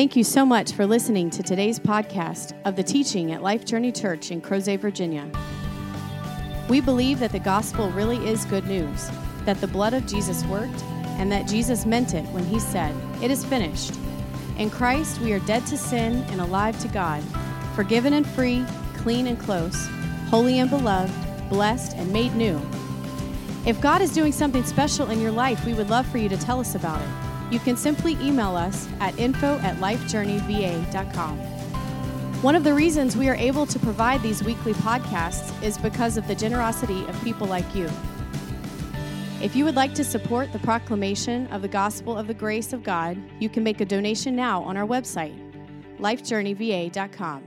Thank you so much for listening to today's podcast of the teaching at Life Journey Church in Crozet, Virginia. We believe that the gospel really is good news, that the blood of Jesus worked, and that Jesus meant it when he said, It is finished. In Christ, we are dead to sin and alive to God, forgiven and free, clean and close, holy and beloved, blessed and made new. If God is doing something special in your life, we would love for you to tell us about it you can simply email us at info at lifejourneyva.com. One of the reasons we are able to provide these weekly podcasts is because of the generosity of people like you. If you would like to support the proclamation of the gospel of the grace of God, you can make a donation now on our website, lifejourneyva.com.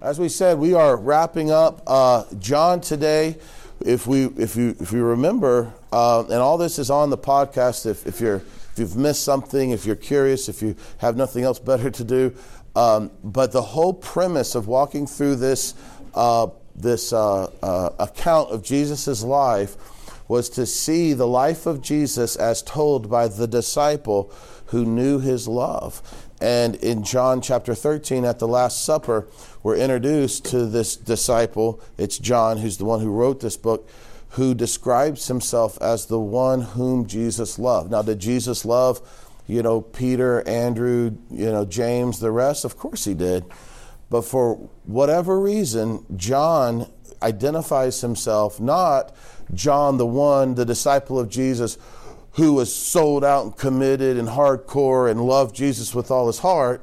As we said, we are wrapping up uh, John today if we if you if you remember, uh, and all this is on the podcast. If if you're if you've missed something, if you're curious, if you have nothing else better to do, um, but the whole premise of walking through this uh, this uh, uh account of Jesus' life was to see the life of Jesus as told by the disciple who knew his love. And in John chapter 13, at the Last Supper, we're introduced to this disciple. It's John, who's the one who wrote this book, who describes himself as the one whom Jesus loved. Now, did Jesus love, you know, Peter, Andrew, you know, James, the rest? Of course he did. But for whatever reason, John identifies himself not John, the one, the disciple of Jesus, who was sold out and committed and hardcore and loved Jesus with all his heart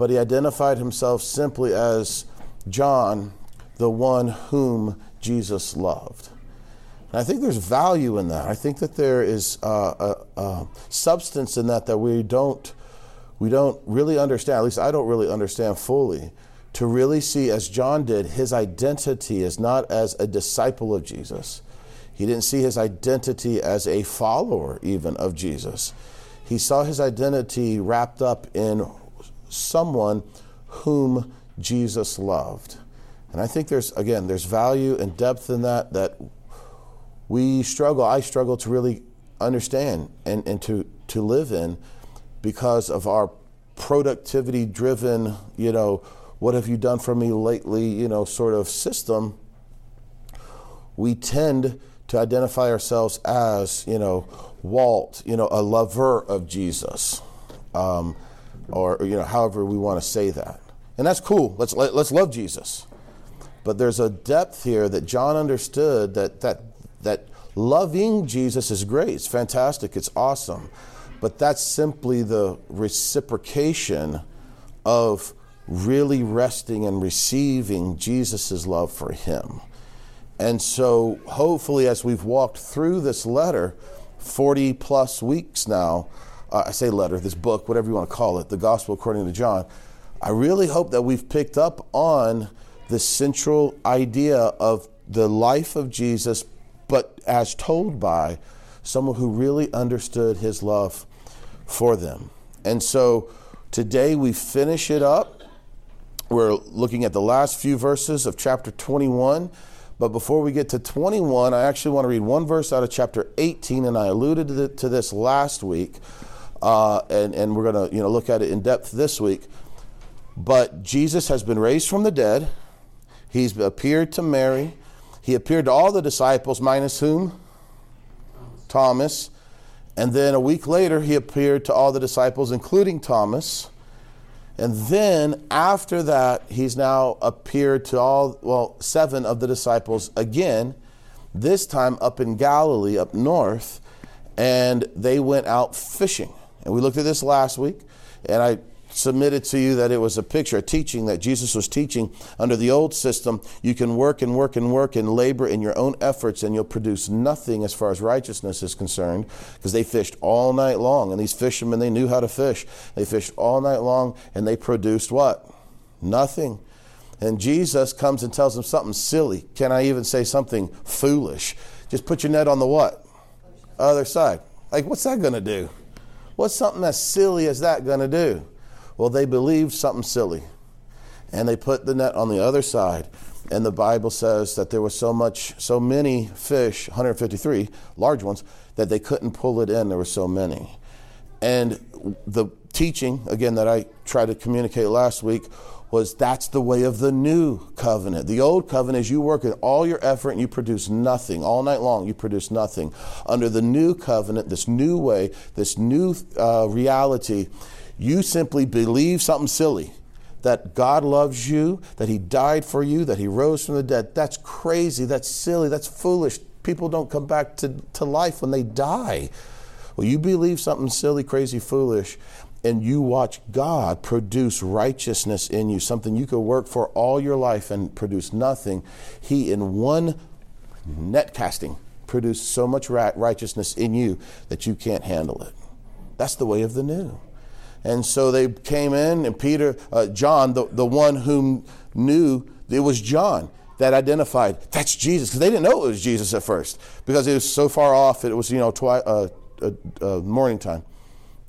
but he identified himself simply as John, the one whom Jesus loved. And I think there's value in that. I think that there is uh, a, a substance in that that we don't we don't really understand. At least I don't really understand fully. To really see, as John did, his identity is not as a disciple of Jesus. He didn't see his identity as a follower, even of Jesus. He saw his identity wrapped up in someone whom Jesus loved. And I think there's, again, there's value and depth in that that we struggle, I struggle to really understand and, and to, to live in because of our productivity driven, you know, what have you done for me lately, you know, sort of system. We tend to identify ourselves as, you know, Walt, you know, a lover of Jesus. Um, or you know however we want to say that. And that's cool. Let's let, us let us love jesus. But there's a depth here that john understood that that that loving jesus is great it's fantastic. It's awesome. But that's simply the reciprocation of really resting and receiving jesus' love for him and so hopefully as we've walked through this letter 40 plus weeks now uh, I say letter, this book, whatever you want to call it, the Gospel according to John, I really hope that we've picked up on the central idea of the life of Jesus, but as told by someone who really understood his love for them. And so today we finish it up. We're looking at the last few verses of chapter 21. But before we get to 21, I actually want to read one verse out of chapter 18, and I alluded to this last week uh, and, and we're going to you know, look at it in depth this week. But Jesus has been raised from the dead. He's appeared to Mary. He appeared to all the disciples, minus whom? Thomas. And then a week later, he appeared to all the disciples, including Thomas. And then after that, he's now appeared to all, well, seven of the disciples again, this time up in Galilee, up north, and they went out fishing. And we looked at this last week, and I submitted to you that it was a picture, a teaching that Jesus was teaching under the old system. You can work and work and work and labor in your own efforts, and you'll produce nothing as far as righteousness is concerned because they fished all night long. And these fishermen, they knew how to fish. They fished all night long, and they produced what? Nothing. And Jesus comes and tells them something silly. Can I even say something foolish? Just put your net on the what? Other side. Like, what's that going to do? What's something as silly as that going to do? Well, they believed something silly. And they put the net on the other side. and the Bible says that there was so much, so many fish, 153 large ones, that they couldn't pull it in. There were so many. And the teaching, again, that I tried to communicate last week was that's the way of the new covenant. The old covenant is you work in all your effort and you produce nothing. All night long, you produce nothing. Under the new covenant, this new way, this new uh, reality, you simply believe something silly that God loves you, that He died for you, that He rose from the dead. That's crazy. That's silly. That's foolish. People don't come back to, to life when they die. Well, you believe something silly, crazy, foolish, and you watch God produce righteousness in you, something you could work for all your life and produce nothing. He, in one net casting, produced so much righteousness in you that you can't handle it. That's the way of the new. And so they came in, and Peter, uh, John, the, the one whom knew it was John that identified that's Jesus, because they didn't know it was Jesus at first, because it was so far off. It was, you know, twi- uh, uh, uh morning time,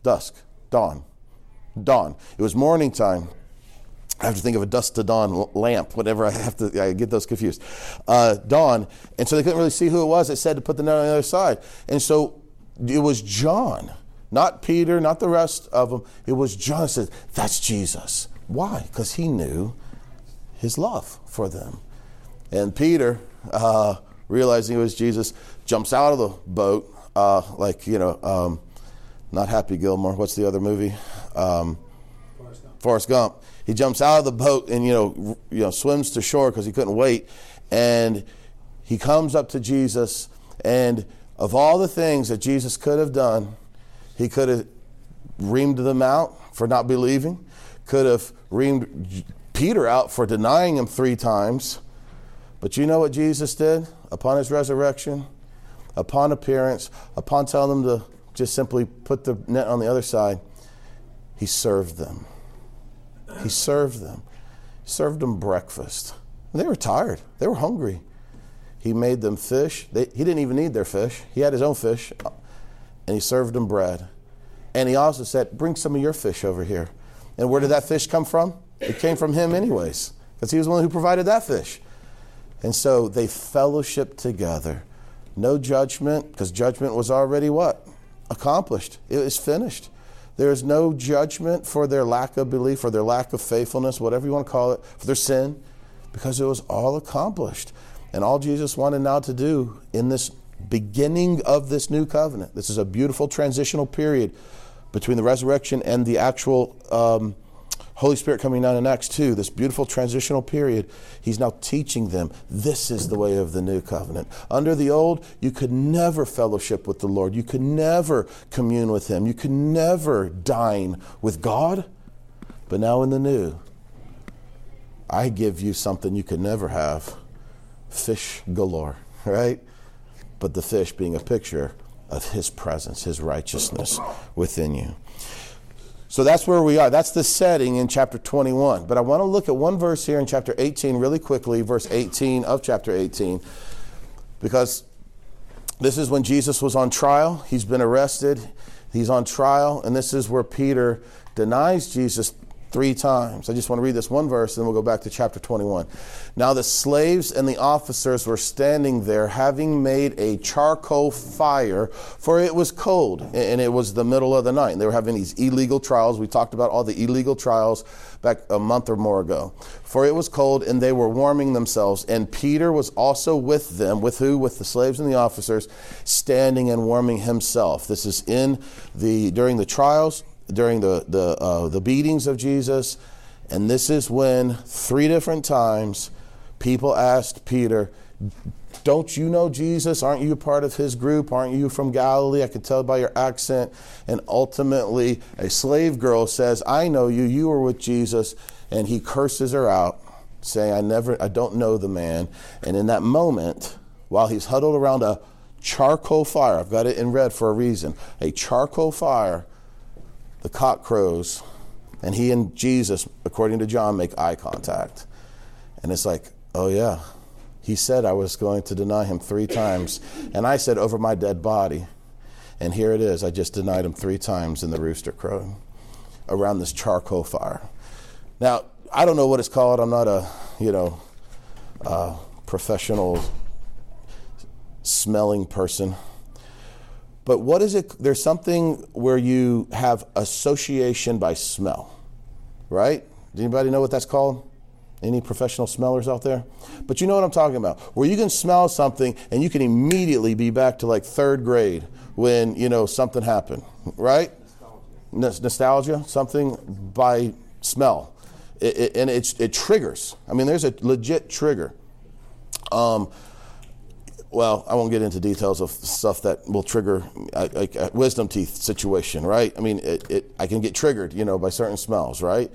dusk dawn. Dawn. It was morning time. I have to think of a dusk to dawn lamp, whatever I have to, I get those confused. Uh, dawn. And so they couldn't really see who it was. It said to put the net on the other side. And so it was John, not Peter, not the rest of them. It was John said, That's Jesus. Why? Because he knew his love for them. And Peter, uh, realizing it was Jesus, jumps out of the boat, uh, like, you know, um, not Happy Gilmore. What's the other movie? Um, Forrest, Gump. Forrest Gump. He jumps out of the boat and you know, you know, swims to shore because he couldn't wait, and he comes up to Jesus. And of all the things that Jesus could have done, he could have reamed them out for not believing, could have reamed Peter out for denying him three times. But you know what Jesus did upon his resurrection, upon appearance, upon telling them to just simply put the net on the other side. He served them. He served them. He served them breakfast. They were tired. They were hungry. He made them fish. They, he didn't even need their fish. He had his own fish. And he served them bread. And he also said, Bring some of your fish over here. And where did that fish come from? It came from him, anyways, because he was the one who provided that fish. And so they fellowshiped together. No judgment, because judgment was already what? accomplished. It was finished. There is no judgment for their lack of belief or their lack of faithfulness, whatever you want to call it, for their sin, because it was all accomplished. And all Jesus wanted now to do in this beginning of this new covenant, this is a beautiful transitional period between the resurrection and the actual um, Holy Spirit coming down in Acts 2, this beautiful transitional period, he's now teaching them this is the way of the new covenant. Under the old, you could never fellowship with the Lord, you could never commune with him, you could never dine with God. But now in the new, I give you something you could never have fish galore, right? But the fish being a picture of his presence, his righteousness within you. So that's where we are. That's the setting in chapter 21. But I want to look at one verse here in chapter 18 really quickly, verse 18 of chapter 18, because this is when Jesus was on trial. He's been arrested, he's on trial, and this is where Peter denies Jesus three times. I just want to read this one verse, and then we'll go back to chapter 21. Now the slaves and the officers were standing there, having made a charcoal fire, for it was cold, and it was the middle of the night. And they were having these illegal trials. We talked about all the illegal trials back a month or more ago. For it was cold, and they were warming themselves. And Peter was also with them, with who? With the slaves and the officers, standing and warming himself. This is in the during the trials during the, the, uh, the beatings of Jesus. And this is when, three different times, people asked Peter, Don't you know Jesus? Aren't you part of his group? Aren't you from Galilee? I could tell by your accent. And ultimately, a slave girl says, I know you. You were with Jesus. And he curses her out, saying, I never, I don't know the man. And in that moment, while he's huddled around a charcoal fire, I've got it in red for a reason, a charcoal fire, the cock crows, and he and Jesus, according to John, make eye contact. And it's like, oh yeah, he said I was going to deny him three times. And I said, over my dead body. And here it is. I just denied him three times in the rooster crow around this charcoal fire. Now, I don't know what it's called. I'm not a, you know, professional smelling person. But what is it? There's something where you have association by smell, right? Does anybody know what that's called? Any professional smellers out there? But you know what I'm talking about. Where you can smell something and you can immediately be back to like third grade when, you know, something happened, right? Nostalgia. Nostalgia, something by smell. It, it, and it triggers. I mean, there's a legit trigger. Um, well, I won't get into details of stuff that will trigger like a, wisdom teeth situation, right? I mean, it, it, I can get triggered, you know, by certain smells, right?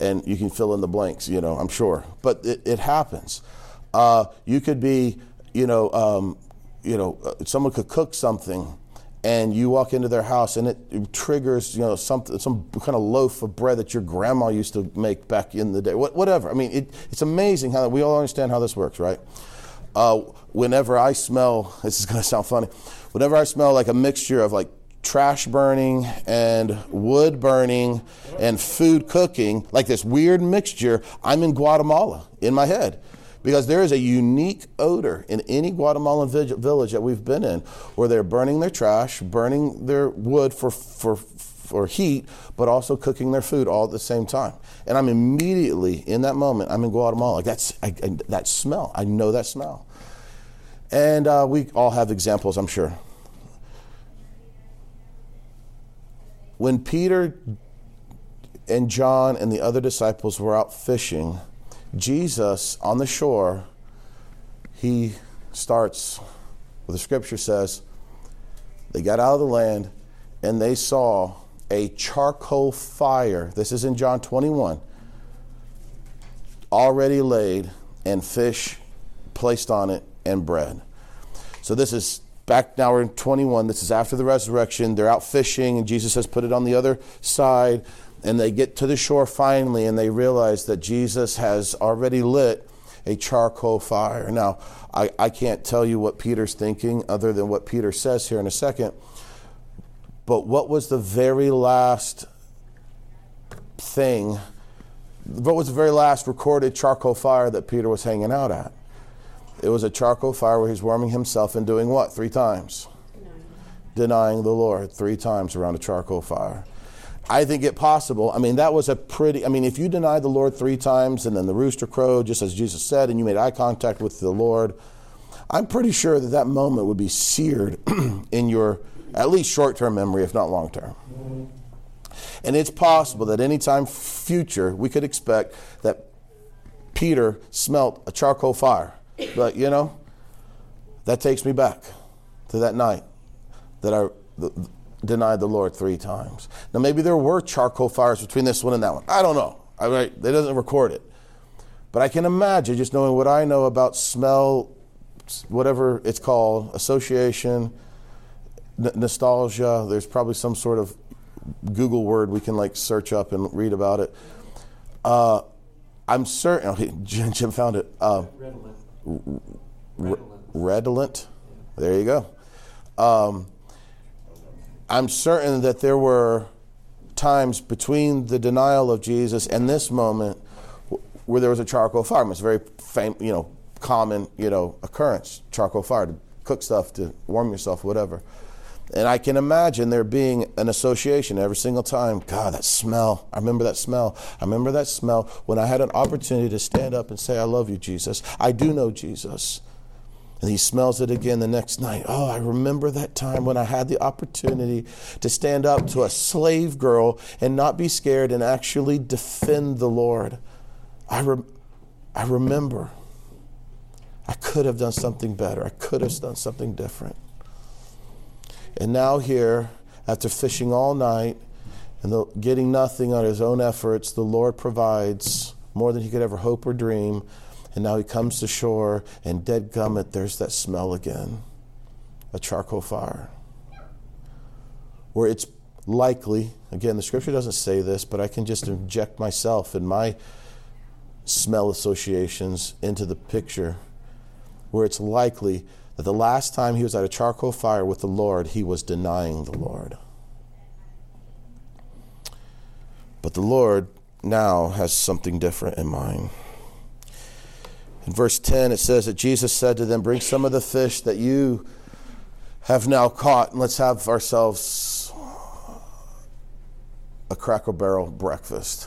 And you can fill in the blanks, you know, I'm sure. But it, it happens. Uh, you could be, you know, um, you know, uh, someone could cook something and you walk into their house and it, triggers, you know, something, some kind of loaf of bread that your grandma used to make back in the day, what, whatever. I mean, it, it's amazing how we all understand how this works, right? Uh, whenever I smell, this is going to sound funny, whenever I smell like a mixture of like trash burning and wood burning and food cooking, like this weird mixture, I'm in Guatemala in my head. Because there is a unique odor in any Guatemalan village that we've been in where they're burning their trash, burning their wood for, for, for heat, but also cooking their food all at the same time. And I'm immediately, in that moment, I'm in Guatemala. Like that's, I, I, that smell, I know that smell. And uh, we all have examples, I'm sure. When Peter and John and the other disciples were out fishing, Jesus on the shore, he starts, well, the scripture says, they got out of the land and they saw a charcoal fire. This is in John 21. Already laid and fish placed on it and bread. So this is back now we're in 21. This is after the resurrection. They're out fishing, and Jesus has put it on the other side. And they get to the shore finally, and they realize that Jesus has already lit a charcoal fire. Now, I, I can't tell you what Peter's thinking other than what Peter says here in a second. But what was the very last thing? What was the very last recorded charcoal fire that Peter was hanging out at? It was a charcoal fire where he's warming himself and doing what? Three times? Denying, Denying the Lord three times around a charcoal fire. I think it possible. I mean, that was a pretty, I mean, if you denied the Lord three times and then the rooster crowed, just as Jesus said, and you made eye contact with the Lord, I'm pretty sure that that moment would be seared in your at least short term memory, if not long term. And it's possible that any time future we could expect that Peter smelt a charcoal fire but you know, that takes me back to that night that I denied the Lord three times. Now maybe there were charcoal fires between this one and that one. I don't know. I mean, they doesn't record it, but I can imagine just knowing what I know about smell, whatever it's called, association, n- nostalgia. There's probably some sort of Google word we can like search up and read about it. Uh, I'm certain. Oh, Jim found it. Uh, redolent. There you go. Um, I'm certain that there were times between the denial of Jesus and this moment where there was a charcoal fire. It's a very fam- you know, common, you know, occurrence, charcoal fire to cook stuff, to warm yourself, whatever. And I can imagine there being an association every single time. God, that smell. I remember that smell. I remember that smell when I had an opportunity to stand up and say, I love you, Jesus. I do know Jesus. And he smells it again the next night. Oh, I remember that time when I had the opportunity to stand up to a slave girl and not be scared and actually defend the Lord. I, re- I remember. I could have done something better. I could have done something different. And now, here, after fishing all night and the, getting nothing on his own efforts, the Lord provides more than he could ever hope or dream. And now he comes to shore, and dead gummit, there's that smell again a charcoal fire. Where it's likely, again, the scripture doesn't say this, but I can just inject myself and my smell associations into the picture, where it's likely that the last time he was at a charcoal fire with the Lord, he was denying the Lord. But the Lord now has something different in mind. In verse 10, it says that Jesus said to them, Bring some of the fish that you have now caught, and let's have ourselves a cracker barrel breakfast.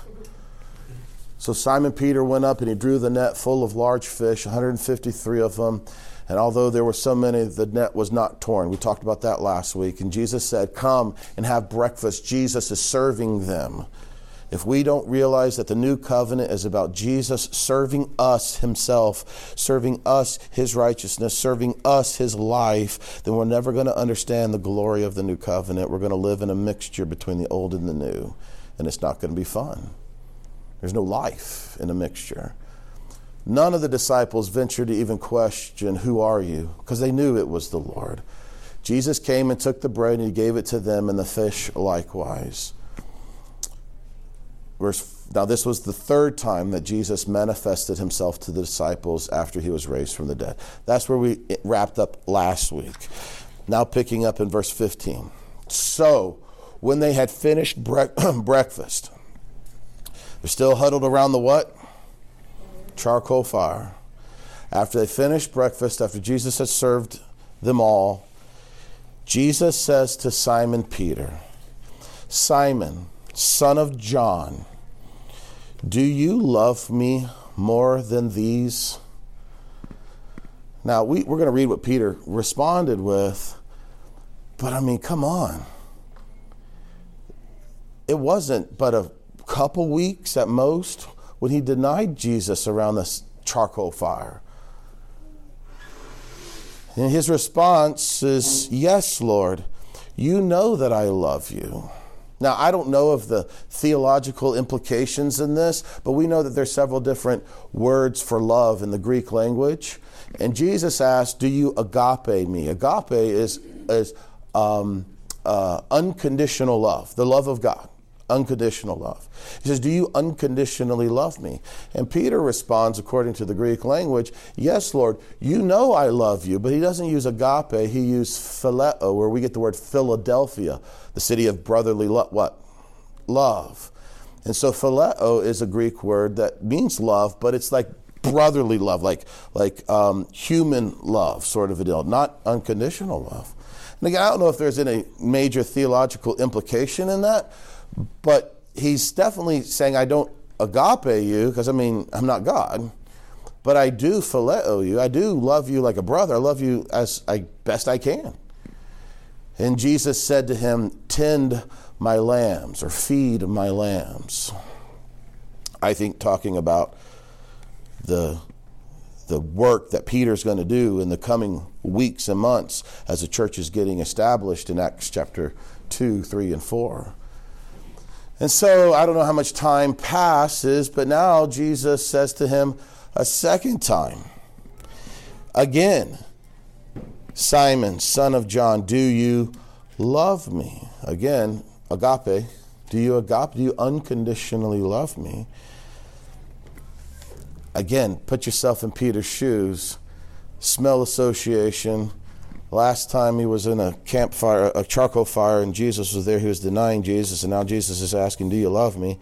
So Simon Peter went up and he drew the net full of large fish, 153 of them. And although there were so many, the net was not torn. We talked about that last week. And Jesus said, Come and have breakfast. Jesus is serving them. If we don't realize that the new covenant is about Jesus serving us himself, serving us his righteousness, serving us his life, then we're never going to understand the glory of the new covenant. We're going to live in a mixture between the old and the new, and it's not going to be fun. There's no life in a mixture. None of the disciples ventured to even question, Who are you? because they knew it was the Lord. Jesus came and took the bread and he gave it to them, and the fish likewise. Verse, now, this was the third time that Jesus manifested himself to the disciples after he was raised from the dead. That's where we wrapped up last week. Now, picking up in verse 15. So, when they had finished bre- breakfast, they're still huddled around the what? Charcoal fire. After they finished breakfast, after Jesus had served them all, Jesus says to Simon Peter, Simon, son of John, do you love me more than these? Now, we, we're going to read what Peter responded with, but I mean, come on. It wasn't but a couple weeks at most when he denied Jesus around the charcoal fire. And his response is, Yes, Lord, you know that I love you. Now, I don't know of the theological implications in this, but we know that there's several different words for love in the Greek language. And Jesus asked, Do you agape me? Agape is, is um, uh, unconditional love, the love of God unconditional love. He says, Do you unconditionally love me? And Peter responds, according to the Greek language, Yes, Lord, you know I love you. But he doesn't use agape, he used phileo, where we get the word Philadelphia, the city of brotherly what? Love. And so phileo is a Greek word that means love, but it's like brotherly love, like, like um, human love, sort of a deal, not unconditional love. And again, I don't know if there's any major theological implication in that, but he's definitely saying, I don't agape you, because I mean, I'm not God, but I do phileo you. I do love you like a brother. I love you as I best I can. And Jesus said to him, Tend my lambs or feed my lambs. I think talking about the the work that Peter's going to do in the coming weeks and months as the church is getting established in Acts chapter 2, 3, and 4. And so I don't know how much time passes, but now Jesus says to him a second time, Again, Simon, son of John, do you love me? Again, agape. Do you agape? Do you unconditionally love me? Again, put yourself in Peter's shoes. Smell association Last time he was in a campfire, a charcoal fire, and Jesus was there. He was denying Jesus, and now Jesus is asking, Do you love me?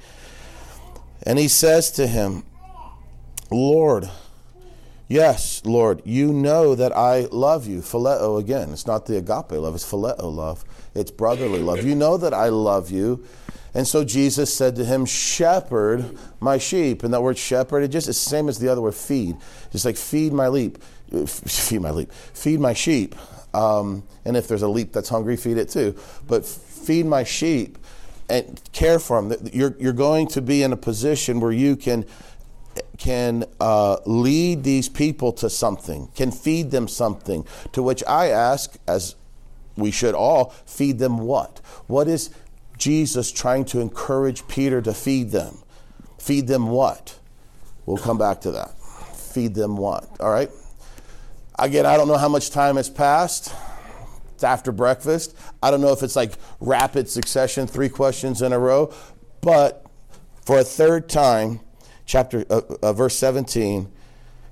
And he says to him, Lord, yes, Lord, you know that I love you. Phileo again. It's not the agape love, it's phileo love. It's brotherly love. You know that I love you. And so Jesus said to him, Shepherd my sheep. And that word shepherd, it just is the same as the other word feed. It's like feed my leap. Feed my leap. Feed my sheep. Um, and if there's a leap that's hungry, feed it too. But feed my sheep and care for them. You're, you're going to be in a position where you can can uh, lead these people to something, can feed them something. To which I ask, as we should all, feed them what? What is Jesus trying to encourage Peter to feed them? Feed them what? We'll come back to that. Feed them what? All right? Again, I don't know how much time has passed. It's after breakfast. I don't know if it's like rapid succession, three questions in a row, but for a third time, chapter uh, uh, verse 17,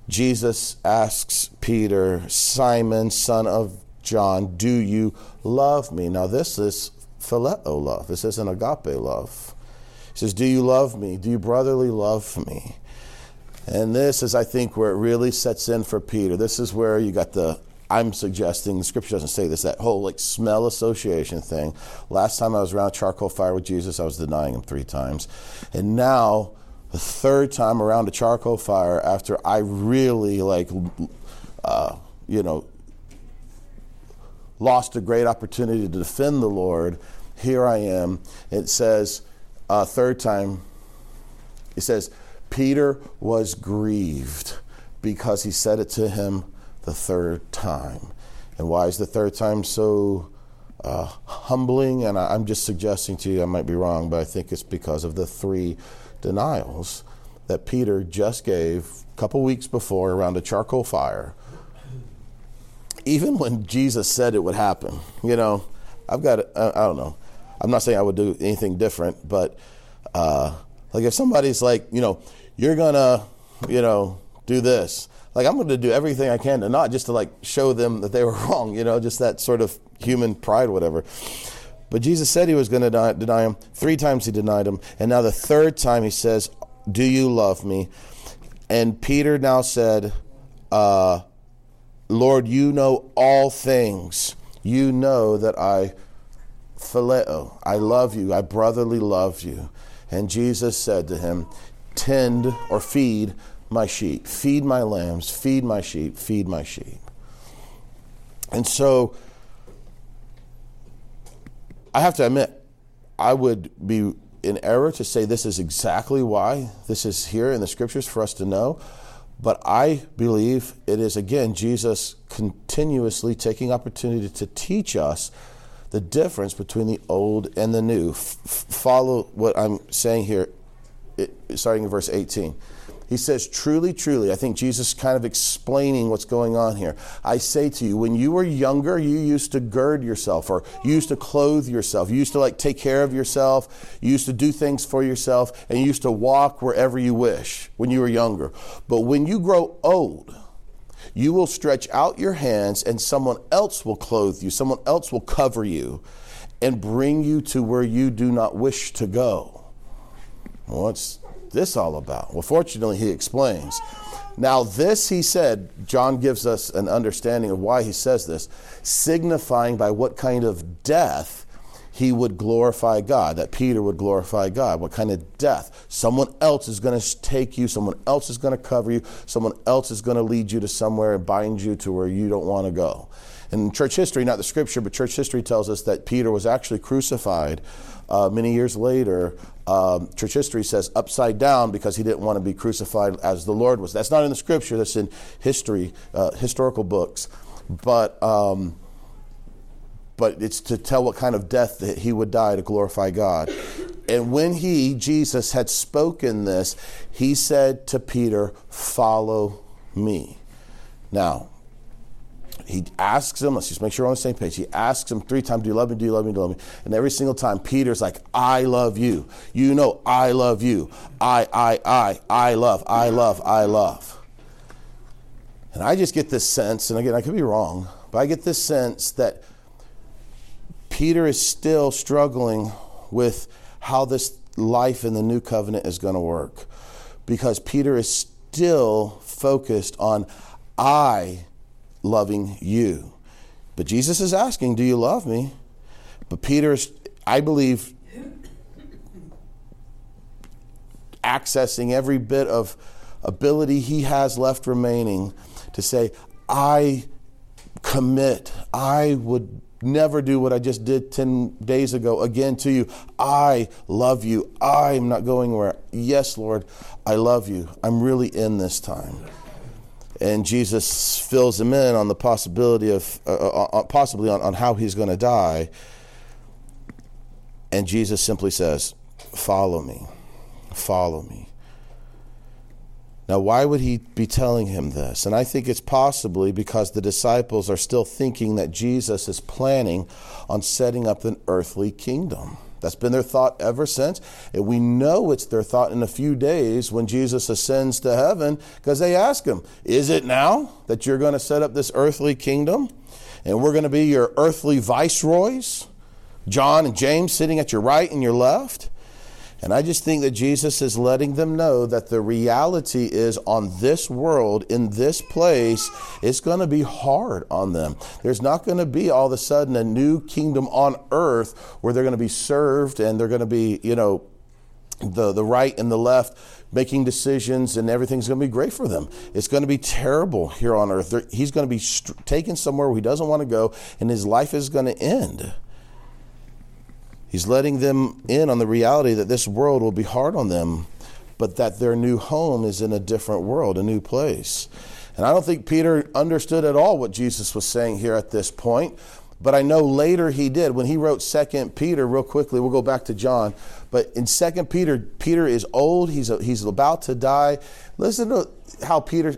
Jesus asks Peter, Simon, son of John, do you love me? Now this is phileo love. This isn't agape love. He says, Do you love me? Do you brotherly love me? And this is, I think, where it really sets in for Peter. This is where you got the, I'm suggesting, the scripture doesn't say this, that whole like smell association thing. Last time I was around charcoal fire with Jesus, I was denying him three times. And now, the third time around a charcoal fire, after I really like, uh, you know, lost a great opportunity to defend the Lord, here I am. It says, uh, third time, it says, Peter was grieved because he said it to him the third time. And why is the third time so uh, humbling? And I, I'm just suggesting to you, I might be wrong, but I think it's because of the three denials that Peter just gave a couple weeks before around a charcoal fire. Even when Jesus said it would happen, you know, I've got, I, I don't know, I'm not saying I would do anything different, but uh, like if somebody's like, you know, you're gonna, you know, do this. Like I'm going to do everything I can to not just to like show them that they were wrong, you know, just that sort of human pride, whatever. But Jesus said he was going to deny, deny him. Three times he denied him. And now the third time he says, Do you love me? And Peter now said, uh, Lord, you know all things. You know that I phileo, I love you, I brotherly love you. And Jesus said to him, Tend or feed my sheep, feed my lambs, feed my sheep, feed my sheep. And so I have to admit, I would be in error to say this is exactly why this is here in the scriptures for us to know. But I believe it is, again, Jesus continuously taking opportunity to teach us the difference between the old and the new. F- follow what I'm saying here, starting in verse 18. He says, Truly, truly, I think Jesus is kind of explaining what's going on here. I say to you, when you were younger, you used to gird yourself or you used to clothe yourself. You used to like take care of yourself. You used to do things for yourself and you used to walk wherever you wish when you were younger. But when you grow old, you will stretch out your hands and someone else will clothe you, someone else will cover you and bring you to where you do not wish to go. What's this all about? Well, fortunately, he explains. Now, this he said, John gives us an understanding of why he says this, signifying by what kind of death he would glorify God, that Peter would glorify God. What kind of death? Someone else is going to take you, someone else is going to cover you, someone else is going to lead you to somewhere and bind you to where you don't want to go. In church history, not the scripture, but church history tells us that Peter was actually crucified uh, many years later. Um, church history says upside down because he didn't want to be crucified as the Lord was. That's not in the scripture, that's in history, uh, historical books. But. Um, but it's to tell what kind of death that he would die to glorify God. And when he, Jesus, had spoken this, he said to Peter, Follow me. Now, he asks him, let's just make sure we're on the same page. He asks him three times, Do you love me? Do you love me? Do you love me? And every single time, Peter's like, I love you. You know, I love you. I, I, I, I love, I love, I love. And I just get this sense, and again, I could be wrong, but I get this sense that Peter is still struggling with how this life in the new covenant is going to work because Peter is still focused on I loving you. But Jesus is asking, Do you love me? But Peter is, I believe, accessing every bit of ability he has left remaining to say, I commit, I would never do what I just did 10 days ago again to you. I love you. I'm not going where. Yes, Lord, I love you. I'm really in this time. And Jesus fills him in on the possibility of, uh, uh, uh possibly on, on how he's going to die. And Jesus simply says, Follow me. Follow me. Now, why would he be telling him this? And I think it's possibly because the disciples are still thinking that Jesus is planning on setting up an earthly kingdom. That's been their thought ever since. And we know it's their thought in a few days when Jesus ascends to heaven because they ask him, Is it now that you're going to set up this earthly kingdom? And we're going to be your earthly viceroys? John and James sitting at your right and your left? And I just think that Jesus is letting them know that the reality is on this world, in this place, it's going to be hard on them. There's not going to be all of a sudden a new kingdom on earth where they're going to be served and they're going to be, you know, the, the right and the left making decisions and everything's going to be great for them. It's going to be terrible here on earth. He's going to be taken somewhere where he doesn't want to go and his life is going to end. He's letting them in on the reality that this world will be hard on them, but that their new home is in a different world, a new place. And I don't think Peter understood at all what Jesus was saying here at this point, but I know later he did. When he wrote Second Peter, real quickly, we'll go back to John. But in Second Peter, Peter is old, he's, a, he's about to die. Listen to how Peter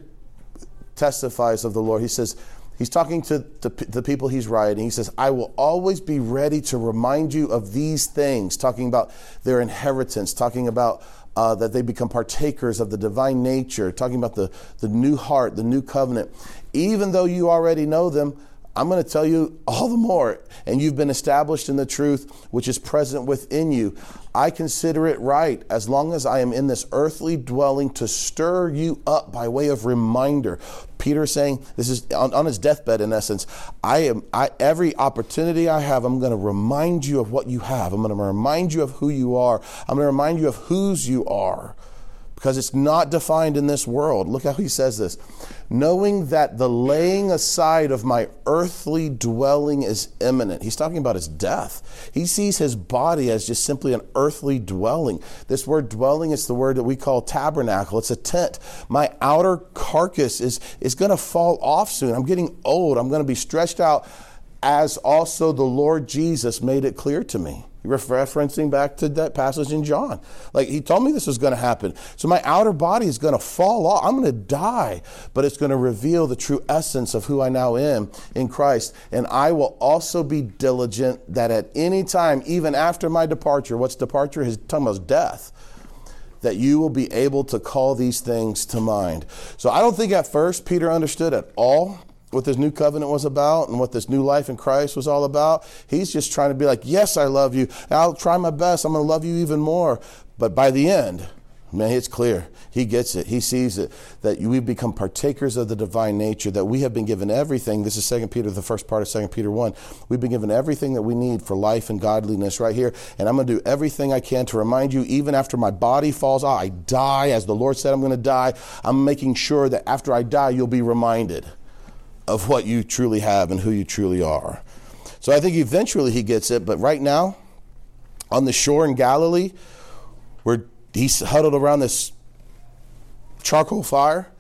testifies of the Lord. He says, He's talking to the people he's writing. He says, I will always be ready to remind you of these things, talking about their inheritance, talking about uh, that they become partakers of the divine nature, talking about the, the new heart, the new covenant. Even though you already know them, I'm going to tell you all the more, and you've been established in the truth which is present within you. I consider it right, as long as I am in this earthly dwelling, to stir you up by way of reminder. Peter saying, this is on, on his deathbed, in essence. I am, I, every opportunity I have, I'm going to remind you of what you have. I'm going to remind you of who you are. I'm going to remind you of whose you are because it's not defined in this world. Look how he says this knowing that the laying aside of my earthly dwelling is imminent. He's talking about his death. He sees his body as just simply an earthly dwelling. This word dwelling is the word that we call tabernacle, it's a tent. My outer carcass is, is going to fall off soon. I'm getting old, I'm going to be stretched out, as also the Lord Jesus made it clear to me referencing back to that passage in John. Like he told me this was going to happen. So my outer body is going to fall off. I'm going to die, but it's going to reveal the true essence of who I now am in Christ. And I will also be diligent that at any time, even after my departure, what's departure? His talking about death. That you will be able to call these things to mind. So I don't think at first Peter understood at all what this new covenant was about and what this new life in Christ was all about. He's just trying to be like, yes, I love you. I'll try my best. I'm going to love you even more. But by the end, man, it's clear. He gets it. He sees it that we become partakers of the divine nature, that we have been given everything. This is 2 Peter, the first part of 2 Peter 1. We've been given everything that we need for life and godliness right here. And I'm going to do everything I can to remind you, even after my body falls out, I die, as the Lord said I'm going to die. I'm making sure that after I die, you'll be reminded of what you truly have and who you truly are. So I think eventually he gets it, but right now, on the shore in Galilee, where he's huddled around this charcoal fire,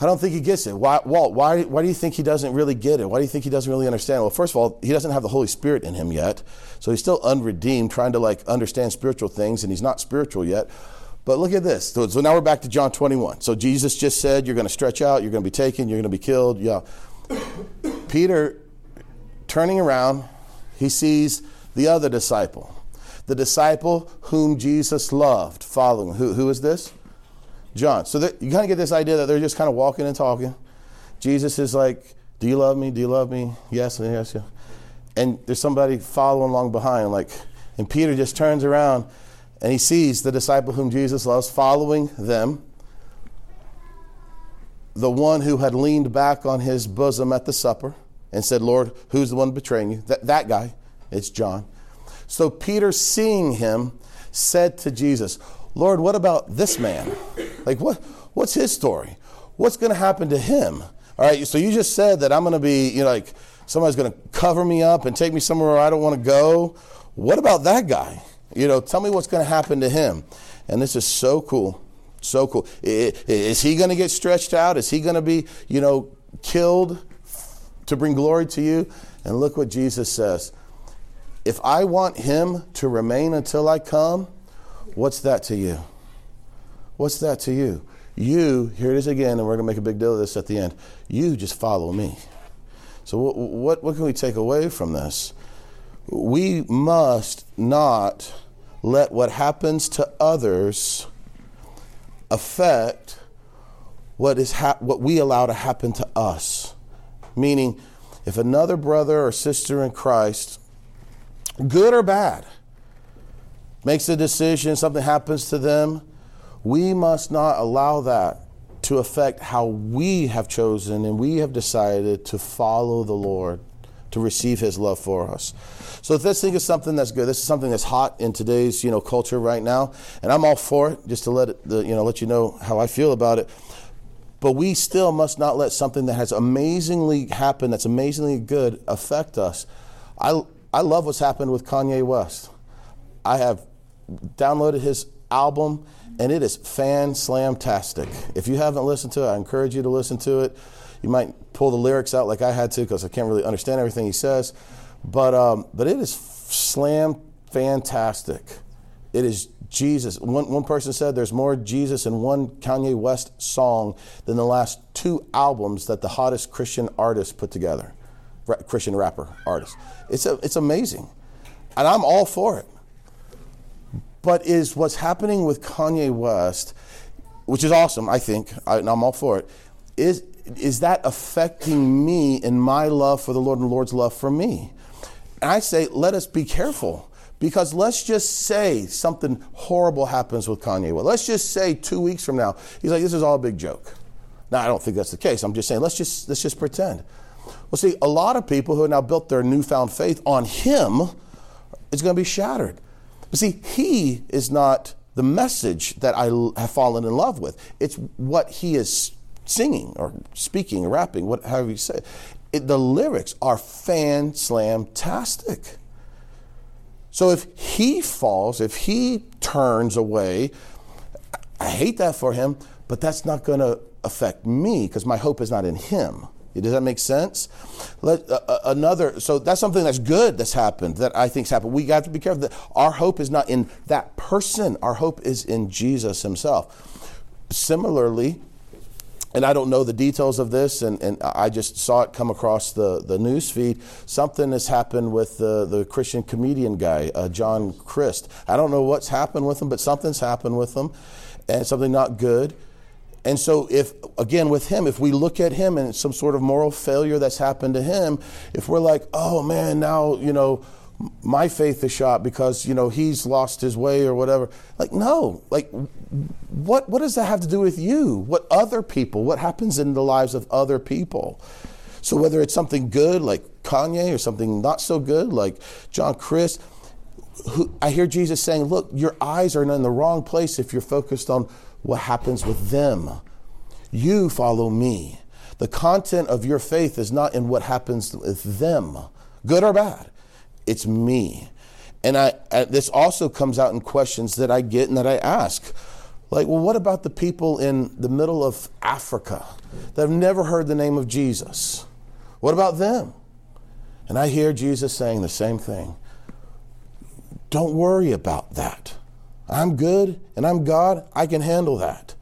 I don't think he gets it. Why, Walt, why, why do you think he doesn't really get it? Why do you think he doesn't really understand? Well, first of all, he doesn't have the Holy Spirit in him yet. So he's still unredeemed, trying to like understand spiritual things, and he's not spiritual yet. But look at this. So, so now we're back to John 21. So Jesus just said, You're going to stretch out, you're going to be taken, you're going to be killed. Yeah. Peter, turning around, he sees the other disciple, the disciple whom Jesus loved, following. Who, who is this? John. So that, you kind of get this idea that they're just kind of walking and talking. Jesus is like, Do you love me? Do you love me? Yes, yes, yes. And there's somebody following along behind, like, and Peter just turns around and he sees the disciple whom Jesus loves following them, the one who had leaned back on his bosom at the supper and said, Lord, who's the one betraying you? That, that guy, it's John. So Peter, seeing him, said to Jesus, Lord, what about this man? Like, what, what's his story? What's going to happen to him? All right, so you just said that I'm going to be, you know, like, somebody's going to cover me up and take me somewhere where I don't want to go. What about that guy? You know, tell me what's going to happen to him. And this is so cool. So cool. Is he going to get stretched out? Is he going to be, you know, killed to bring glory to you? And look what Jesus says. If I want him to remain until I come, what's that to you? What's that to you? You, here it is again, and we're going to make a big deal of this at the end. You just follow me. So, what, what, what can we take away from this? We must not let what happens to others affect what is ha- what we allow to happen to us. Meaning, if another brother or sister in Christ, good or bad, makes a decision, something happens to them, we must not allow that to affect how we have chosen and we have decided to follow the Lord, to receive His love for us. So this thing is something that's good, this is something that's hot in today's you know culture right now, and I'm all for it. Just to let it, the, you know let you know how I feel about it. But we still must not let something that has amazingly happened, that's amazingly good, affect us. I I love what's happened with Kanye West. I have downloaded his album and it is fan slam tastic. If you haven't listened to it, I encourage you to listen to it. You might pull the lyrics out like I had to because I can't really understand everything he says, but um, but it is slam fantastic. It is Jesus. One, one person said there's more Jesus in one Kanye West song than the last two albums that the hottest Christian artist put together, Christian rapper artist. It's a, it's amazing, and I'm all for it but is what's happening with Kanye West, which is awesome, I think, I, and I'm all for it, is, is that affecting me in my love for the Lord and the Lord's love for me? And I say, let us be careful. Because let's just say something horrible happens with Kanye Well, Let's just say two weeks from now, he's like, this is all a big joke. Now, I don't think that's the case. I'm just saying, let's just, let's just pretend. Well, see, a lot of people who have now built their newfound faith on him is going to be shattered. But see, he is not the message that I have fallen in love with. It's what he is singing or speaking or rapping, what, you say it. The lyrics are fan slam tastic. So if he falls, if he turns away, I hate that for him, but that's not going to affect me because my hope is not in him. Does that make sense? Let, uh, uh, another, so that's something that's good that's happened that I think's happened. We got to be careful that our hope is not in that person. Our hope is in Jesus Himself. Similarly, and I don't know the details of this, and, and I just saw it come across the, the news feed. Something has happened with the, the Christian comedian guy, uh, John Crist. I don't know what's happened with him, but something's happened with him, and something not good. And so, if again with him, if we look at him and some sort of moral failure that's happened to him, if we're like, oh man, now you know my faith is shot because you know he's lost his way or whatever. Like no, like what what does that have to do with you? What other people? What happens in the lives of other people? So whether it's something good like Kanye or something not so good like John Crist Who, I hear Jesus saying, Look, your eyes are in the wrong place if you're focused on what happens with them. You follow me. The content of your faith is not in what happens with them, good or bad. It's me. And I, I, this also comes out in questions that I get and that I ask. Like, well, what about the people in the middle of Africa that have never heard the name of Jesus? What about them? And I hear Jesus saying the same thing. Don't worry about that. I'm good and I'm God. I can handle that.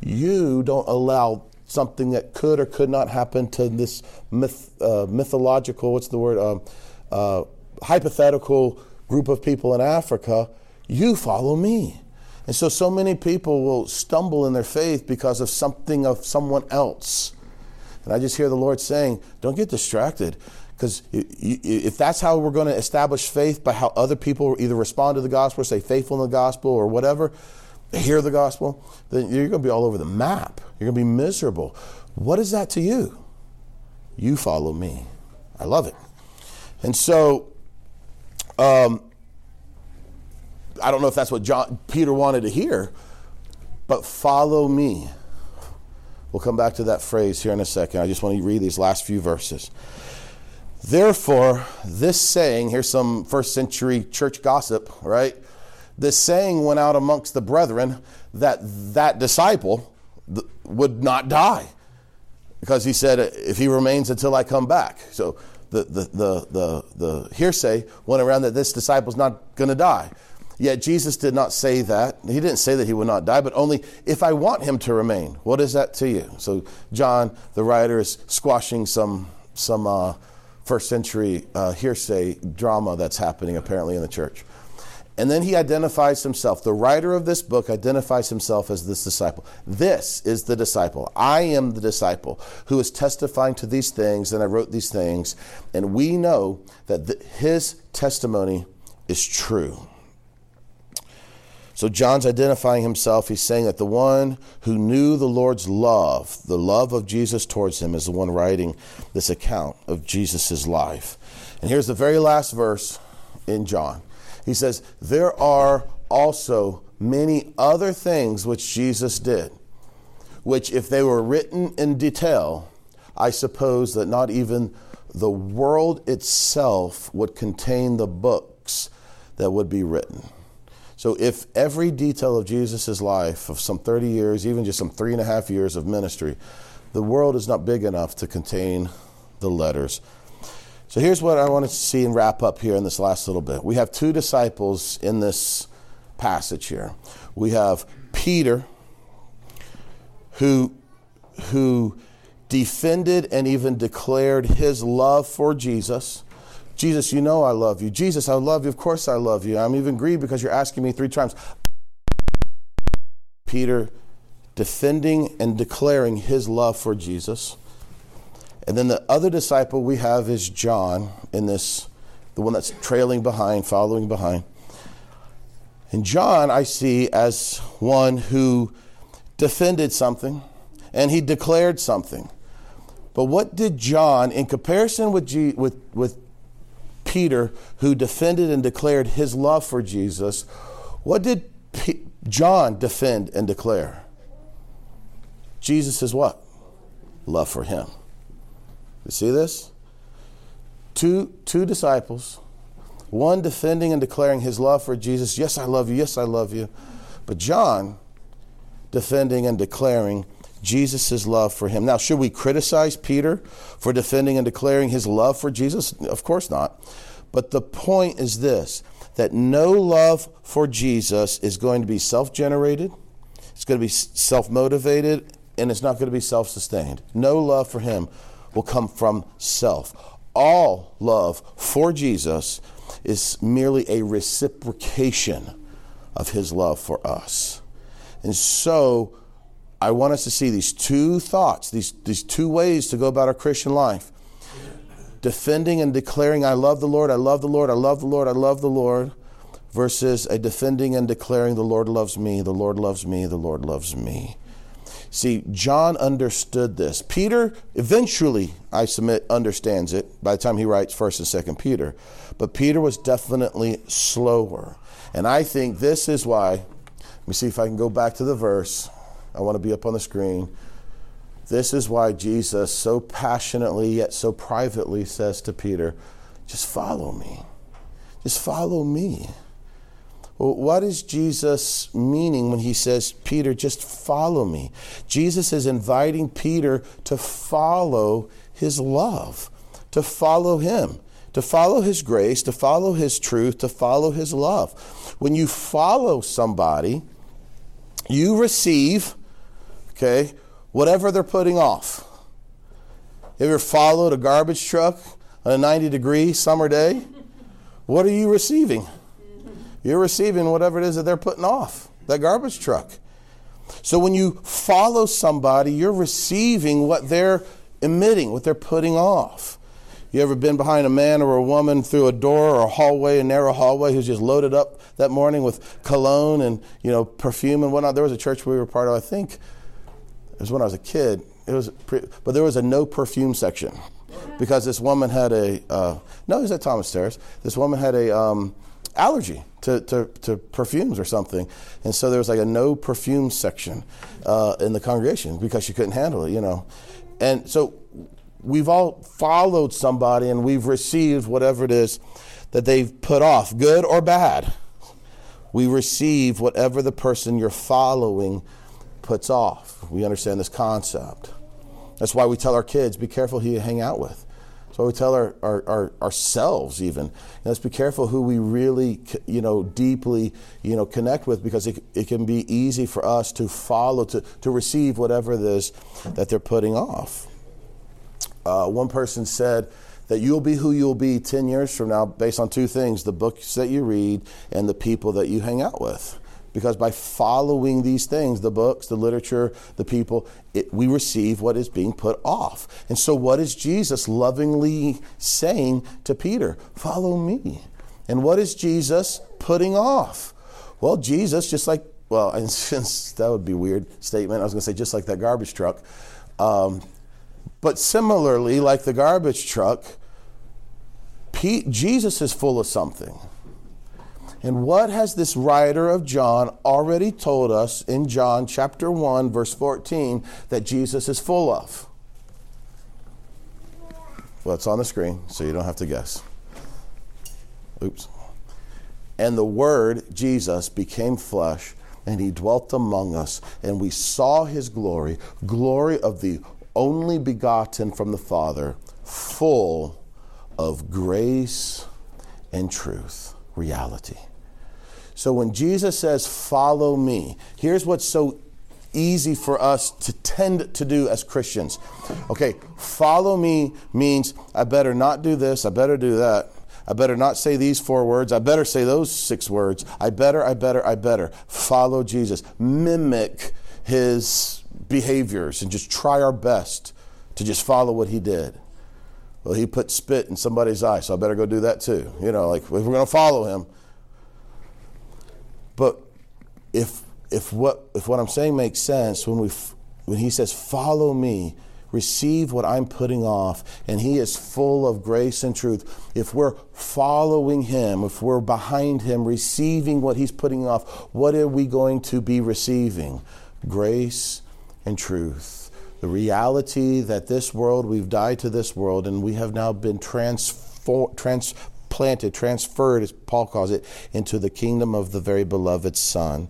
You don't allow something that could or could not happen to this myth, uh, mythological, what's the word, um, uh, hypothetical group of people in Africa. You follow me. And so, so many people will stumble in their faith because of something of someone else. And I just hear the Lord saying, don't get distracted. Because if that's how we're going to establish faith by how other people either respond to the gospel or stay faithful in the gospel or whatever, hear the gospel, then you're going to be all over the map. You're going to be miserable. What is that to you? You follow me. I love it. And so, um, I don't know if that's what John, Peter wanted to hear, but follow me. We'll come back to that phrase here in a second. I just want to read these last few verses. Therefore, this saying, here's some first century church gossip, right? This saying went out amongst the brethren that that disciple would not die because he said, if he remains until I come back. So the, the, the, the, the hearsay went around that this disciple's not going to die. Yet Jesus did not say that. He didn't say that he would not die, but only if I want him to remain. What is that to you? So John, the writer, is squashing some, some, uh, first century uh, hearsay drama that's happening apparently in the church. And then he identifies himself. The writer of this book identifies himself as this disciple. This is the disciple. I am the disciple who is testifying to these things, and I wrote these things. And we know that the, his testimony is true. So John's identifying himself. He's saying that the one who knew the Lord's love, the love of Jesus towards him, is the one writing this account of Jesus' life. And here's the very last verse in John. He says, There are also many other things which Jesus did, which, if they were written in detail, I suppose that not even the world itself would contain the books that would be written. So, if every detail of Jesus' life of some 30 years, even just some three and a half years of ministry, the world is not big enough to contain the letters. So, here's what I want to see and wrap up here in this last little bit. We have two disciples in this passage here. We have Peter, who, who defended and even declared his love for Jesus. Jesus, you know I love you. Jesus, I love you. Of course I love you. I'm even grieved because you're asking me three times. Peter defending and declaring his love for Jesus. And then the other disciple we have is John in this, the one that's trailing behind, following behind. And John, I see as one who defended something and he declared something. But what did John, in comparison with, G, with, with Peter, who defended and declared his love for Jesus, what did P- John defend and declare? Jesus is what? Love for him. You see this? Two, two disciples, one defending and declaring his love for Jesus. Yes, I love you. Yes, I love you. But John defending and declaring Jesus' love for him. Now, should we criticize Peter for defending and declaring his love for Jesus? Of course not. But the point is this that no love for Jesus is going to be self generated, it's going to be self motivated, and it's not going to be self sustained. No love for him will come from self. All love for Jesus is merely a reciprocation of his love for us. And so, I want us to see these two thoughts, these, these two ways to go about our Christian life defending and declaring, I love the Lord, I love the Lord, I love the Lord, I love the Lord, versus a defending and declaring, the Lord loves me, the Lord loves me, the Lord loves me. See, John understood this. Peter eventually, I submit, understands it by the time he writes 1st and 2nd Peter. But Peter was definitely slower. And I think this is why, let me see if I can go back to the verse. I want to be up on the screen. This is why Jesus so passionately yet so privately says to Peter, Just follow me. Just follow me. What is Jesus meaning when he says, Peter, just follow me? Jesus is inviting Peter to follow his love, to follow him, to follow his grace, to follow his truth, to follow his love. When you follow somebody, you receive, okay, whatever they're putting off. Have You ever followed a garbage truck on a 90 degree summer day? What are you receiving? You're receiving whatever it is that they're putting off, that garbage truck. So when you follow somebody, you're receiving what they're emitting, what they're putting off. You ever been behind a man or a woman through a door or a hallway, a narrow hallway, who's just loaded up that morning with cologne and you know perfume and whatnot? There was a church we were part of, I think, it was when I was a kid. It was, pre- but there was a no perfume section because this woman had a uh, no, it was at Thomas Terrace. This woman had a um, allergy to, to, to, perfumes or something, and so there was like a no perfume section uh, in the congregation because she couldn't handle it, you know. And so we've all followed somebody and we've received whatever it is that they've put off, good or bad. We receive whatever the person you're following puts off. We understand this concept. That's why we tell our kids, be careful who you hang out with. Why we tell our, our, our ourselves even, let's be careful who we really, you know, deeply, you know, connect with because it, it can be easy for us to follow, to, to receive whatever it is that they're putting off. Uh, one person said that you'll be who you'll be 10 years from now based on two things, the books that you read and the people that you hang out with because by following these things, the books, the literature, the people, it, we receive what is being put off. And so, what is Jesus lovingly saying to Peter? Follow me. And what is Jesus putting off? Well, Jesus, just like, well, and since that would be weird statement, I was going to say just like that garbage truck. Um, but similarly, like the garbage truck, Pete, Jesus is full of something. And what has this writer of John already told us in John chapter 1, verse 14, that Jesus is full of? Well, it's on the screen, so you don't have to guess. Oops. And the Word, Jesus, became flesh, and he dwelt among us, and we saw his glory, glory of the only begotten from the Father, full of grace and truth, reality. So when Jesus says, Follow me, here's what's so easy for us to tend to do as Christians. Okay, follow me means I better not do this, I better do that. I better not say these four words. I better say those six words. I better, I better, I better. Follow Jesus. Mimic his behaviors and just try our best to just follow what he did. Well, he put spit in somebody's eye, so I better go do that too. You know, like if we're going to follow him. But if if what if what I'm saying makes sense when we when he says follow me, receive what I'm putting off, and he is full of grace and truth. If we're following him, if we're behind him, receiving what he's putting off, what are we going to be receiving? Grace and truth. The reality that this world, we've died to this world, and we have now been transformed. Trans- planted, transferred, as Paul calls it, into the kingdom of the very beloved Son.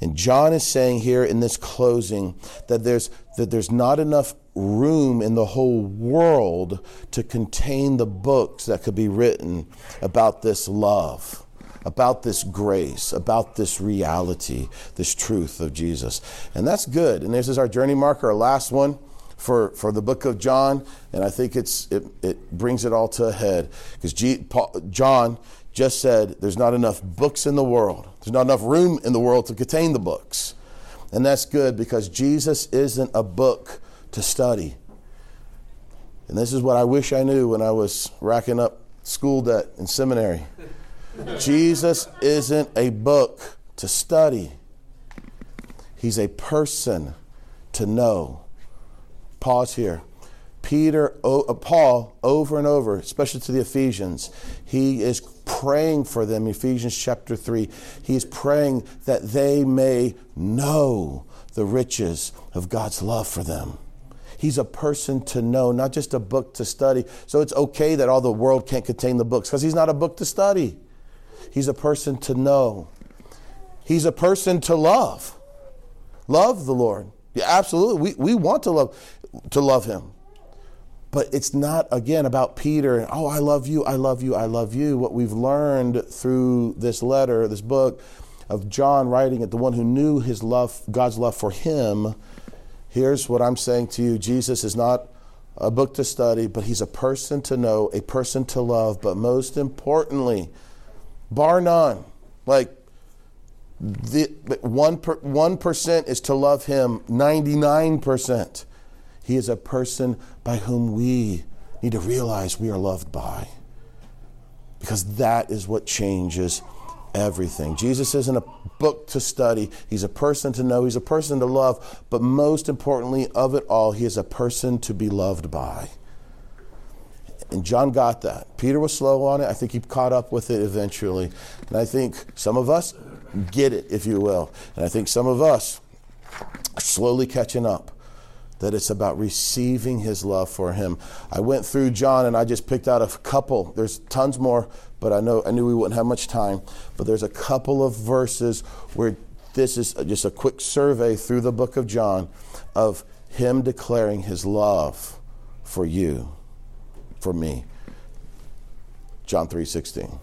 And John is saying here in this closing that there's, that there's not enough room in the whole world to contain the books that could be written about this love, about this grace, about this reality, this truth of Jesus. And that's good. And this is our journey marker, our last one for, for the book of John, and I think it's, it, it brings it all to a head. Because John just said there's not enough books in the world, there's not enough room in the world to contain the books. And that's good because Jesus isn't a book to study. And this is what I wish I knew when I was racking up school debt in seminary. Jesus isn't a book to study, He's a person to know. Pause here. Peter, uh, Paul, over and over, especially to the Ephesians, he is praying for them. Ephesians chapter 3. He is praying that they may know the riches of God's love for them. He's a person to know, not just a book to study. So it's okay that all the world can't contain the books because he's not a book to study. He's a person to know. He's a person to love. Love the Lord. Yeah, absolutely. We, we want to love to love him. But it's not, again, about Peter and, oh, I love you, I love you, I love you. What we've learned through this letter, this book of John writing it, the one who knew his love, God's love for him. Here's what I'm saying to you Jesus is not a book to study, but he's a person to know, a person to love, but most importantly, bar none, like the one per, 1% is to love him, 99% he is a person by whom we need to realize we are loved by. Because that is what changes everything. Jesus isn't a book to study, He's a person to know, He's a person to love, but most importantly of it all, He is a person to be loved by. And John got that. Peter was slow on it. I think he caught up with it eventually. And I think some of us get it, if you will. And I think some of us are slowly catching up that it's about receiving his love for him. I went through John and I just picked out a couple. There's tons more, but I know I knew we wouldn't have much time. But there's a couple of verses where this is just a quick survey through the book of John of him declaring his love for you, for me. John 3:16.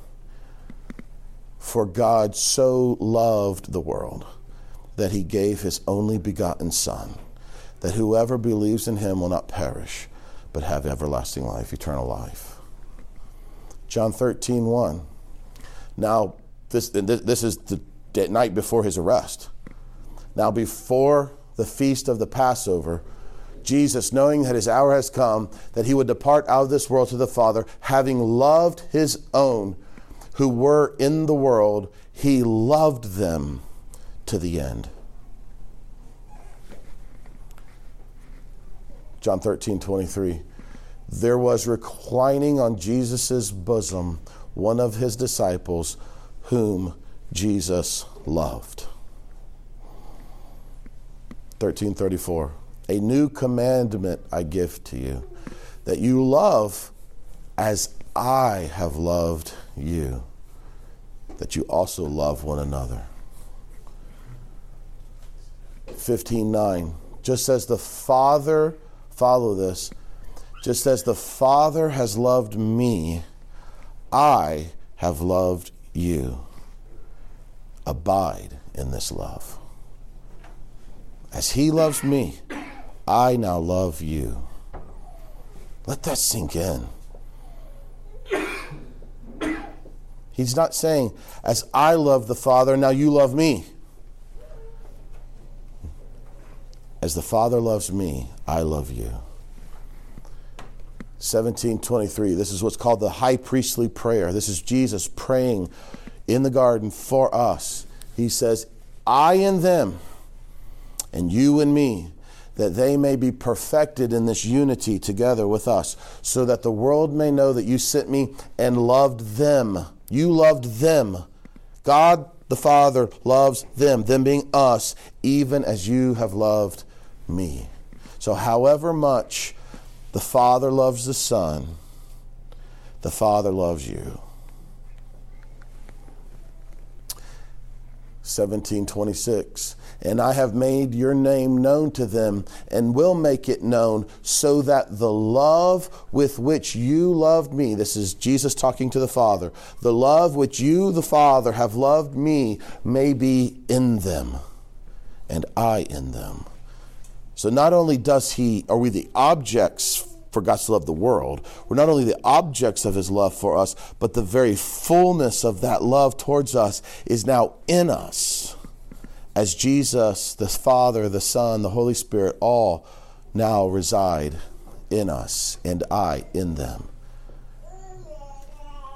For God so loved the world that he gave his only begotten son that whoever believes in him will not perish, but have everlasting life, eternal life. John 13, 1. Now, this, this is the night before his arrest. Now, before the feast of the Passover, Jesus, knowing that his hour has come, that he would depart out of this world to the Father, having loved his own who were in the world, he loved them to the end. John 13, 23. There was reclining on Jesus' bosom one of his disciples whom Jesus loved. 1334. A new commandment I give to you, that you love as I have loved you, that you also love one another. 15:9 just as the father follow this. Just as the father has loved me I have loved you. Abide in this love. As he loves me I now love you. Let that sink in. He's not saying, as I love the Father, now you love me. As the Father loves me, I love you. 1723, this is what's called the high priestly prayer. This is Jesus praying in the garden for us. He says, I and them, and you and me, that they may be perfected in this unity together with us, so that the world may know that you sent me and loved them. You loved them. God the Father loves them, them being us, even as you have loved me. So, however much the Father loves the Son, the Father loves you. 1726 and I have made your name known to them and will make it known so that the love with which you loved me this is Jesus talking to the Father the love which you the Father have loved me may be in them and I in them so not only does he are we the objects for God to love the world, we're not only the objects of his love for us, but the very fullness of that love towards us is now in us. As Jesus, the Father, the Son, the Holy Spirit all now reside in us and I in them.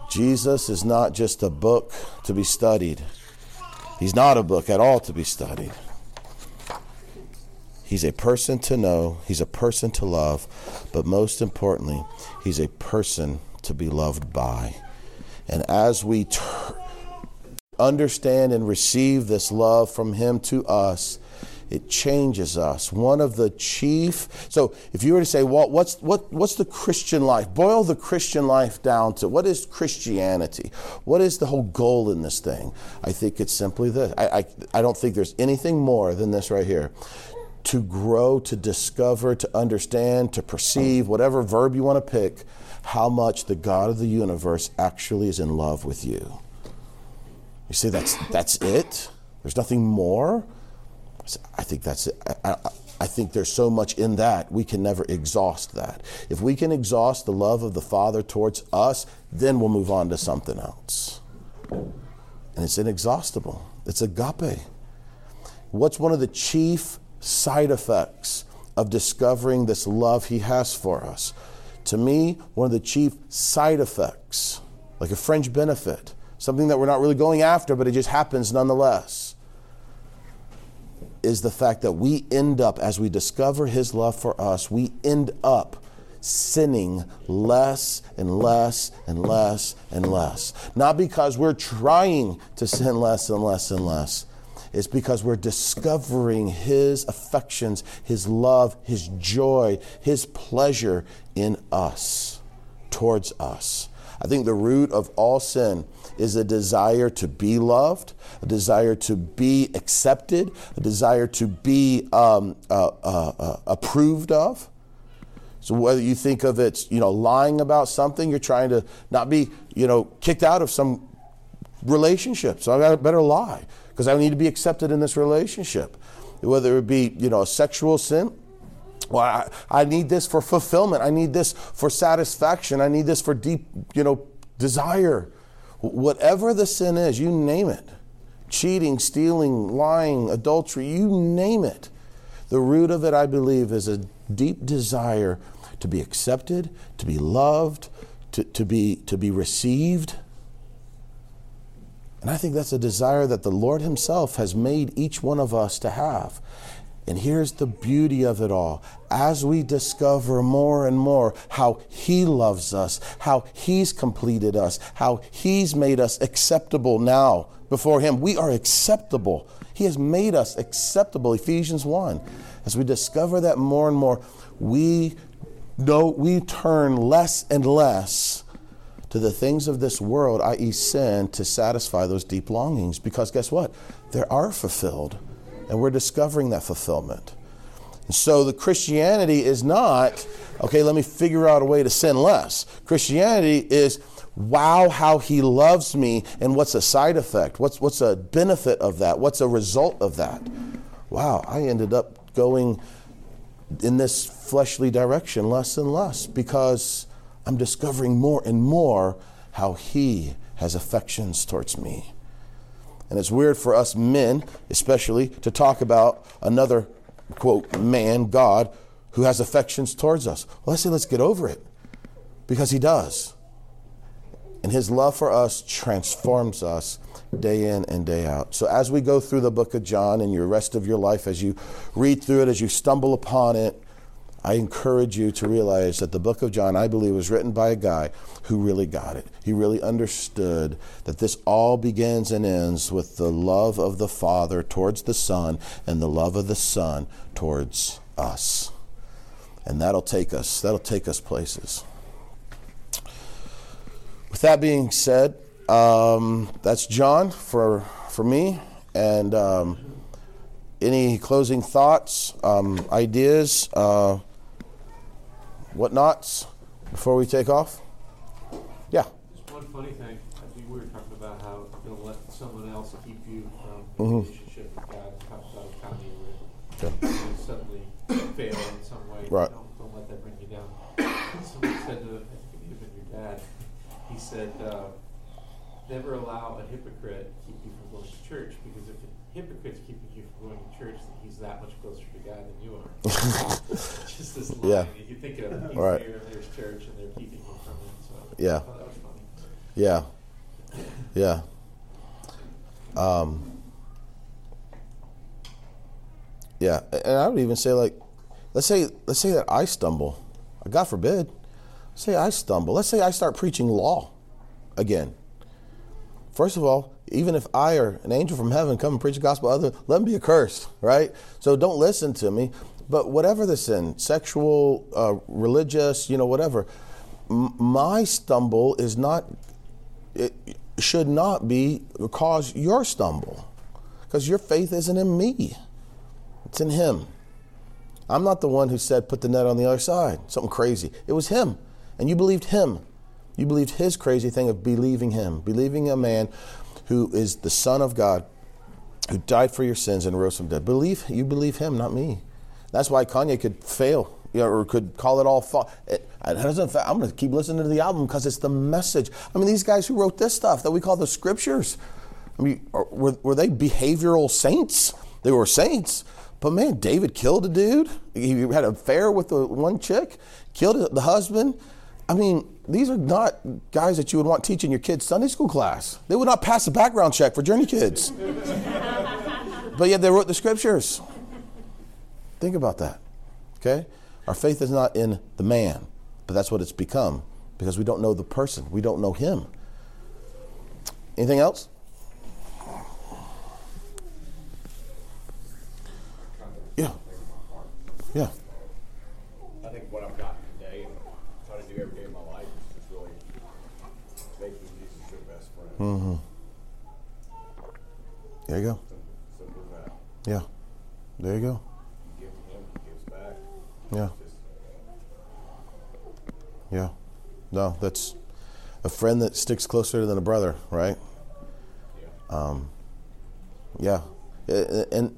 Jesus is not just a book to be studied. He's not a book at all to be studied. He's a person to know, he's a person to love, but most importantly, he's a person to be loved by. And as we understand and receive this love from him to us, it changes us. One of the chief. So, if you were to say, "Well, what's what what's the Christian life?" Boil the Christian life down to what is Christianity? What is the whole goal in this thing? I think it's simply this. I I, I don't think there's anything more than this right here to grow, to discover, to understand, to perceive, whatever verb you want to pick, how much the God of the universe actually is in love with you. You say that's that's it. There's nothing more. I think that's it. I, I, I think there's so much in that we can never exhaust that. If we can exhaust the love of the Father towards us, then we'll move on to something else. And it's inexhaustible. It's agape. What's one of the chief side effects of discovering this love He has for us. To me, one of the chief side effects, like a fringe benefit, something that we're not really going after, but it just happens nonetheless, is the fact that we end up, as we discover His love for us, we end up sinning less and less and less and less. Not because we're trying to sin less and less and less, is because we're discovering His affections, His love, His joy, His pleasure in us, towards us. I think the root of all sin is a desire to be loved, a desire to be accepted, a desire to be um, uh, uh, uh, approved of. So whether you think of it, you know, lying about something, you're trying to not be, you know, kicked out of some relationship. So I better lie because I need to be accepted in this relationship. Whether it be, you know, a sexual sin, well, I, I, need this for fulfillment. I need this for satisfaction. I need this for deep, you know, desire. Whatever the sin is, you name it. Cheating, stealing, lying, adultery, you name it. The root of it, I believe, is a deep desire to be accepted, to be loved, to, to, be, to be received. And I think that's a desire that the Lord Himself has made each one of us to have. And here's the beauty of it all. As we discover more and more how He loves us, how He's completed us, how He's made us acceptable now before Him, we are acceptable. He has made us acceptable. Ephesians 1. As we discover that more and more, we know we turn less and less to the things of this world, i.e., sin, to satisfy those deep longings. Because guess what? They are fulfilled and we're discovering that fulfillment. So the Christianity is not, okay, let me figure out a way to sin less. Christianity is, wow, how he loves me, and what's a side effect? What's, what's a benefit of that? What's a result of that? Wow, I ended up going in this fleshly direction less and less because I'm discovering more and more how he has affections towards me. And it's weird for us men, especially, to talk about another, quote, man, God, who has affections towards us. Well, I say let's get over it because he does. And his love for us transforms us day in and day out. So as we go through the book of John and your rest of your life, as you read through it, as you stumble upon it, I encourage you to realize that the book of John, I believe, was written by a guy who really got it. He really understood that this all begins and ends with the love of the Father towards the Son and the love of the Son towards us. And that'll take us, that'll take us places. With that being said, um, that's John for, for me. And um, any closing thoughts, um, ideas? Uh, whatnots before we take off? Yeah. Just one funny thing. I think we were talking about how you don't let someone else keep you from mm-hmm. relationship with God. Kanye where yeah. you suddenly fail in some way. Right. Don't, don't let that bring you down. Someone said to me, even your dad, he said, uh, never allow a hypocrite keep you from going to church because if hypocrite's keeping you from going to church, that he's that much closer to God than you are. Just this line. Yeah. You think of he's right. there and there's church and they're keeping you from it. So yeah. that was funny. Yeah. Yeah. Um, yeah, and I would even say like, let's say let's say that I stumble, God forbid, say I stumble. Let's say I start preaching law again. First of all, even if I or an angel from heaven come and preach the gospel other, let them be accursed, right? So don't listen to me. But whatever the sin, sexual, uh, religious, you know, whatever, m- my stumble is not, it should not be cause your stumble. Because your faith isn't in me, it's in Him. I'm not the one who said, put the net on the other side, something crazy. It was Him. And you believed Him. You believed his crazy thing of believing him, believing a man who is the Son of God, who died for your sins and rose from dead. Believe you believe him, not me. That's why Kanye could fail, you know, or could call it all. Fa- it doesn't. I'm going to keep listening to the album because it's the message. I mean, these guys who wrote this stuff that we call the scriptures. I mean, were, were they behavioral saints? They were saints. But man, David killed a dude. He had an affair with the one chick, killed the husband. I mean, these are not guys that you would want teaching your kids Sunday school class. They would not pass a background check for Journey Kids. but yet they wrote the scriptures. Think about that. Okay? Our faith is not in the man, but that's what it's become because we don't know the person, we don't know him. Anything else? Yeah. Yeah. Mm-hmm. There you go. Yeah. There you go. Yeah. Yeah. No, that's a friend that sticks closer than a brother, right? Um, yeah. And, and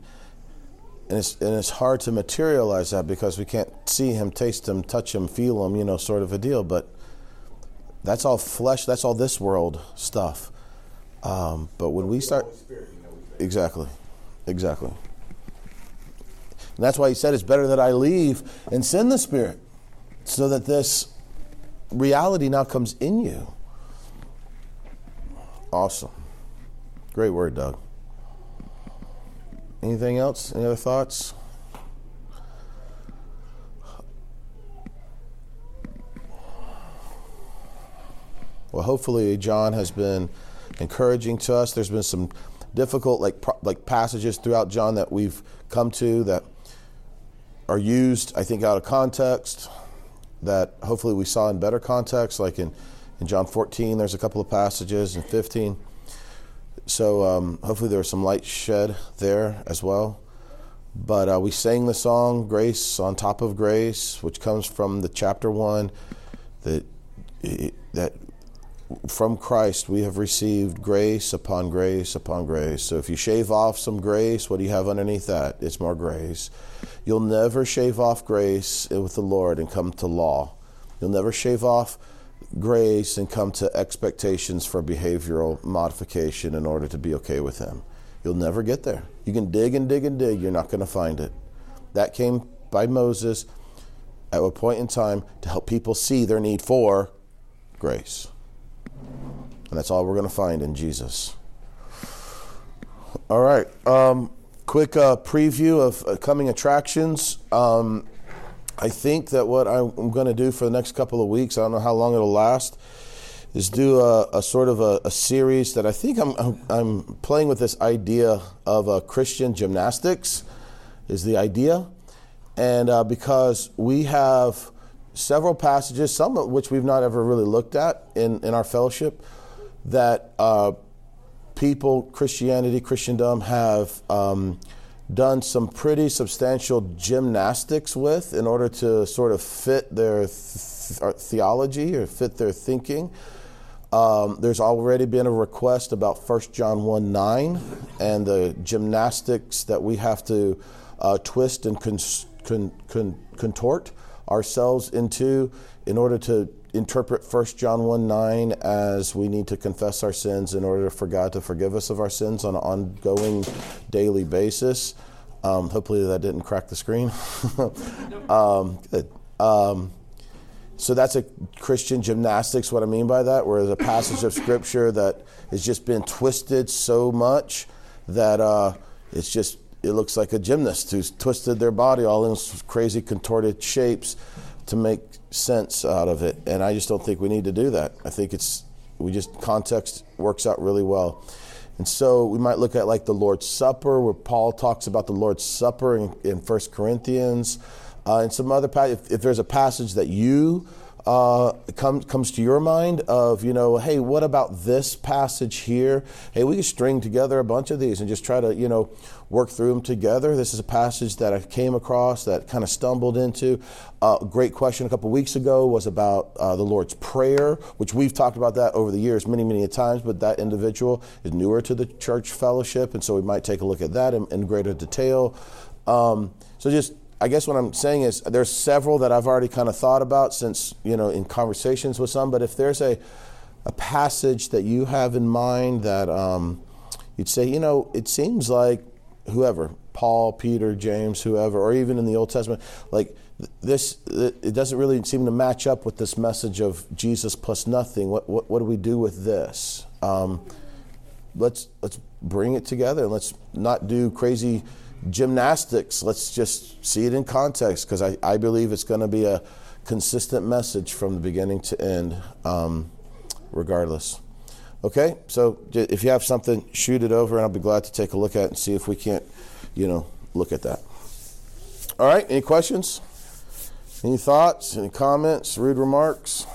it's, and it's hard to materialize that because we can't see him, taste him, touch him, feel him, you know, sort of a deal. But that's all flesh, that's all this world stuff. Um, but when we start. Exactly. Exactly. And that's why he said it's better that I leave and send the Spirit so that this reality now comes in you. Awesome. Great word, Doug. Anything else? Any other thoughts? Well, hopefully, John has been encouraging to us. There's been some difficult, like like passages throughout John that we've come to that are used, I think, out of context. That hopefully we saw in better context, like in in John 14. There's a couple of passages in 15. So um, hopefully there was some light shed there as well. But uh, we sang the song "Grace on Top of Grace," which comes from the chapter one. That that from Christ we have received grace upon grace upon grace. So if you shave off some grace, what do you have underneath that? It's more grace. You'll never shave off grace with the Lord and come to law. You'll never shave off grace and come to expectations for behavioral modification in order to be okay with Him. You'll never get there. You can dig and dig and dig, you're not going to find it. That came by Moses at a point in time to help people see their need for grace. And that's all we're going to find in Jesus. All right. Um, quick uh, preview of uh, coming attractions. Um, I think that what I'm going to do for the next couple of weeks, I don't know how long it'll last, is do a, a sort of a, a, series that I think I'm, I'm, I'm, playing with this idea of uh, Christian gymnastics, is the idea. And uh, because we have several passages, some of which we've not ever really looked at in, in our fellowship, that uh, people, Christianity, Christendom, have um, done some pretty substantial gymnastics with in order to sort of fit their th- theology or fit their thinking. Um, there's already been a request about 1 John 1 9 and the gymnastics that we have to uh, twist and con- con- con- contort ourselves into in order to interpret 1 John 1 9 as we need to confess our sins in order for God to forgive us of our sins on an ongoing daily basis. Um, hopefully that didn't crack the screen. um, good. Um, so that's a Christian gymnastics, what I mean by that, where there's a passage of scripture that has just been twisted so much that uh, it's just, it looks like a gymnast who's twisted their body all in crazy contorted shapes to make sense out of it. And I just don't think we need to do that. I think it's, we just, context works out really well. And so we might look at like the Lord's Supper, where Paul talks about the Lord's Supper in, in 1 Corinthians. Uh, and some other, if, if there's a passage that you uh, comes comes to your mind of you know hey what about this passage here? Hey we can string together a bunch of these and just try to you know work through them together. This is a passage that i came across that kind of stumbled into. A uh, great question a couple weeks ago was about uh, the lord's prayer which we've talked about that over the years many many times but that individual is newer to the church fellowship and so we might take a look at that in, in greater detail. Um, so just I guess what I'm saying is there's several that I've already kind of thought about since, you know, in conversations with some, but if there's a, a passage that you have in mind that um, you'd say, you know, it seems like whoever, Paul, Peter, James, whoever, or even in the Old Testament, like this, it doesn't really seem to match up with this message of Jesus plus nothing. What, what, what do we do with this? Um, let's, let's bring it together and let's not do crazy gymnastics, let's just see it in context because I, I believe it's going to be a consistent message from the beginning to end, um, regardless. Okay, so if you have something, shoot it over, and I'll be glad to take a look at it and see if we can't, you know, look at that. All right, any questions? Any thoughts? Any comments? Rude remarks?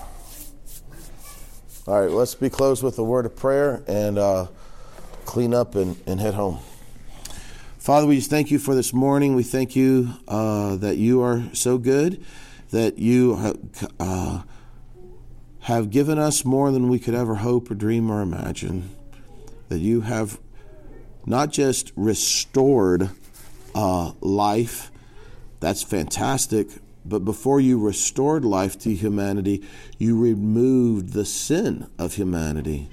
All right, let's be closed with a word of prayer and uh, clean up and, and head home. Father, we just thank you for this morning. We thank you uh, that you are so good, that you uh, have given us more than we could ever hope or dream or imagine. That you have not just restored uh, life, that's fantastic, but before you restored life to humanity, you removed the sin of humanity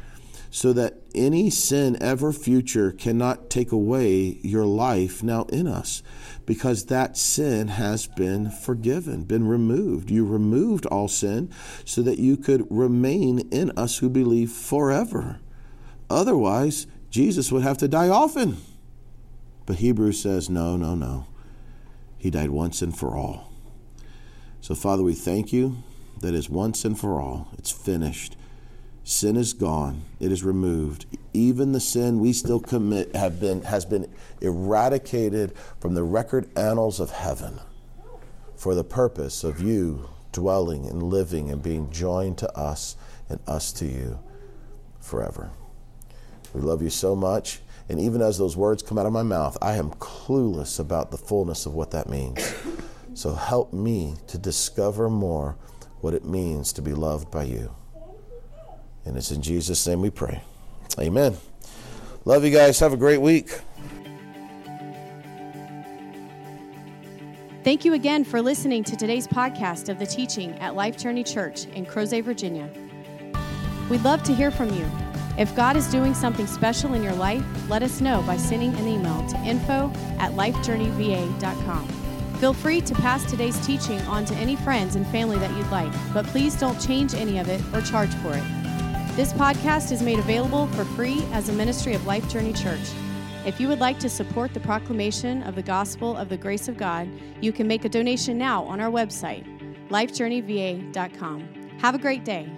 so that any sin ever future cannot take away your life now in us because that sin has been forgiven, been removed. You removed all sin so that you could remain in us who believe forever. Otherwise, Jesus would have to die often. But Hebrews says, no, no, no. He died once and for all. So, Father, we thank you that is once and for all. It's finished. Sin is gone. It is removed. Even the sin we still commit have been, has been eradicated from the record annals of heaven for the purpose of you dwelling and living and being joined to us and us to you forever. We love you so much. And even as those words come out of my mouth, I am clueless about the fullness of what that means. So help me to discover more what it means to be loved by you. And it's in Jesus' name we pray. Amen. Love you guys. Have a great week. Thank you again for listening to today's podcast of the teaching at Life Journey Church in Crozet, Virginia. We'd love to hear from you. If God is doing something special in your life, let us know by sending an email to info at lifejourneyva.com. Feel free to pass today's teaching on to any friends and family that you'd like, but please don't change any of it or charge for it. This podcast is made available for free as a ministry of Life Journey Church. If you would like to support the proclamation of the gospel of the grace of God, you can make a donation now on our website, lifejourneyva.com. Have a great day.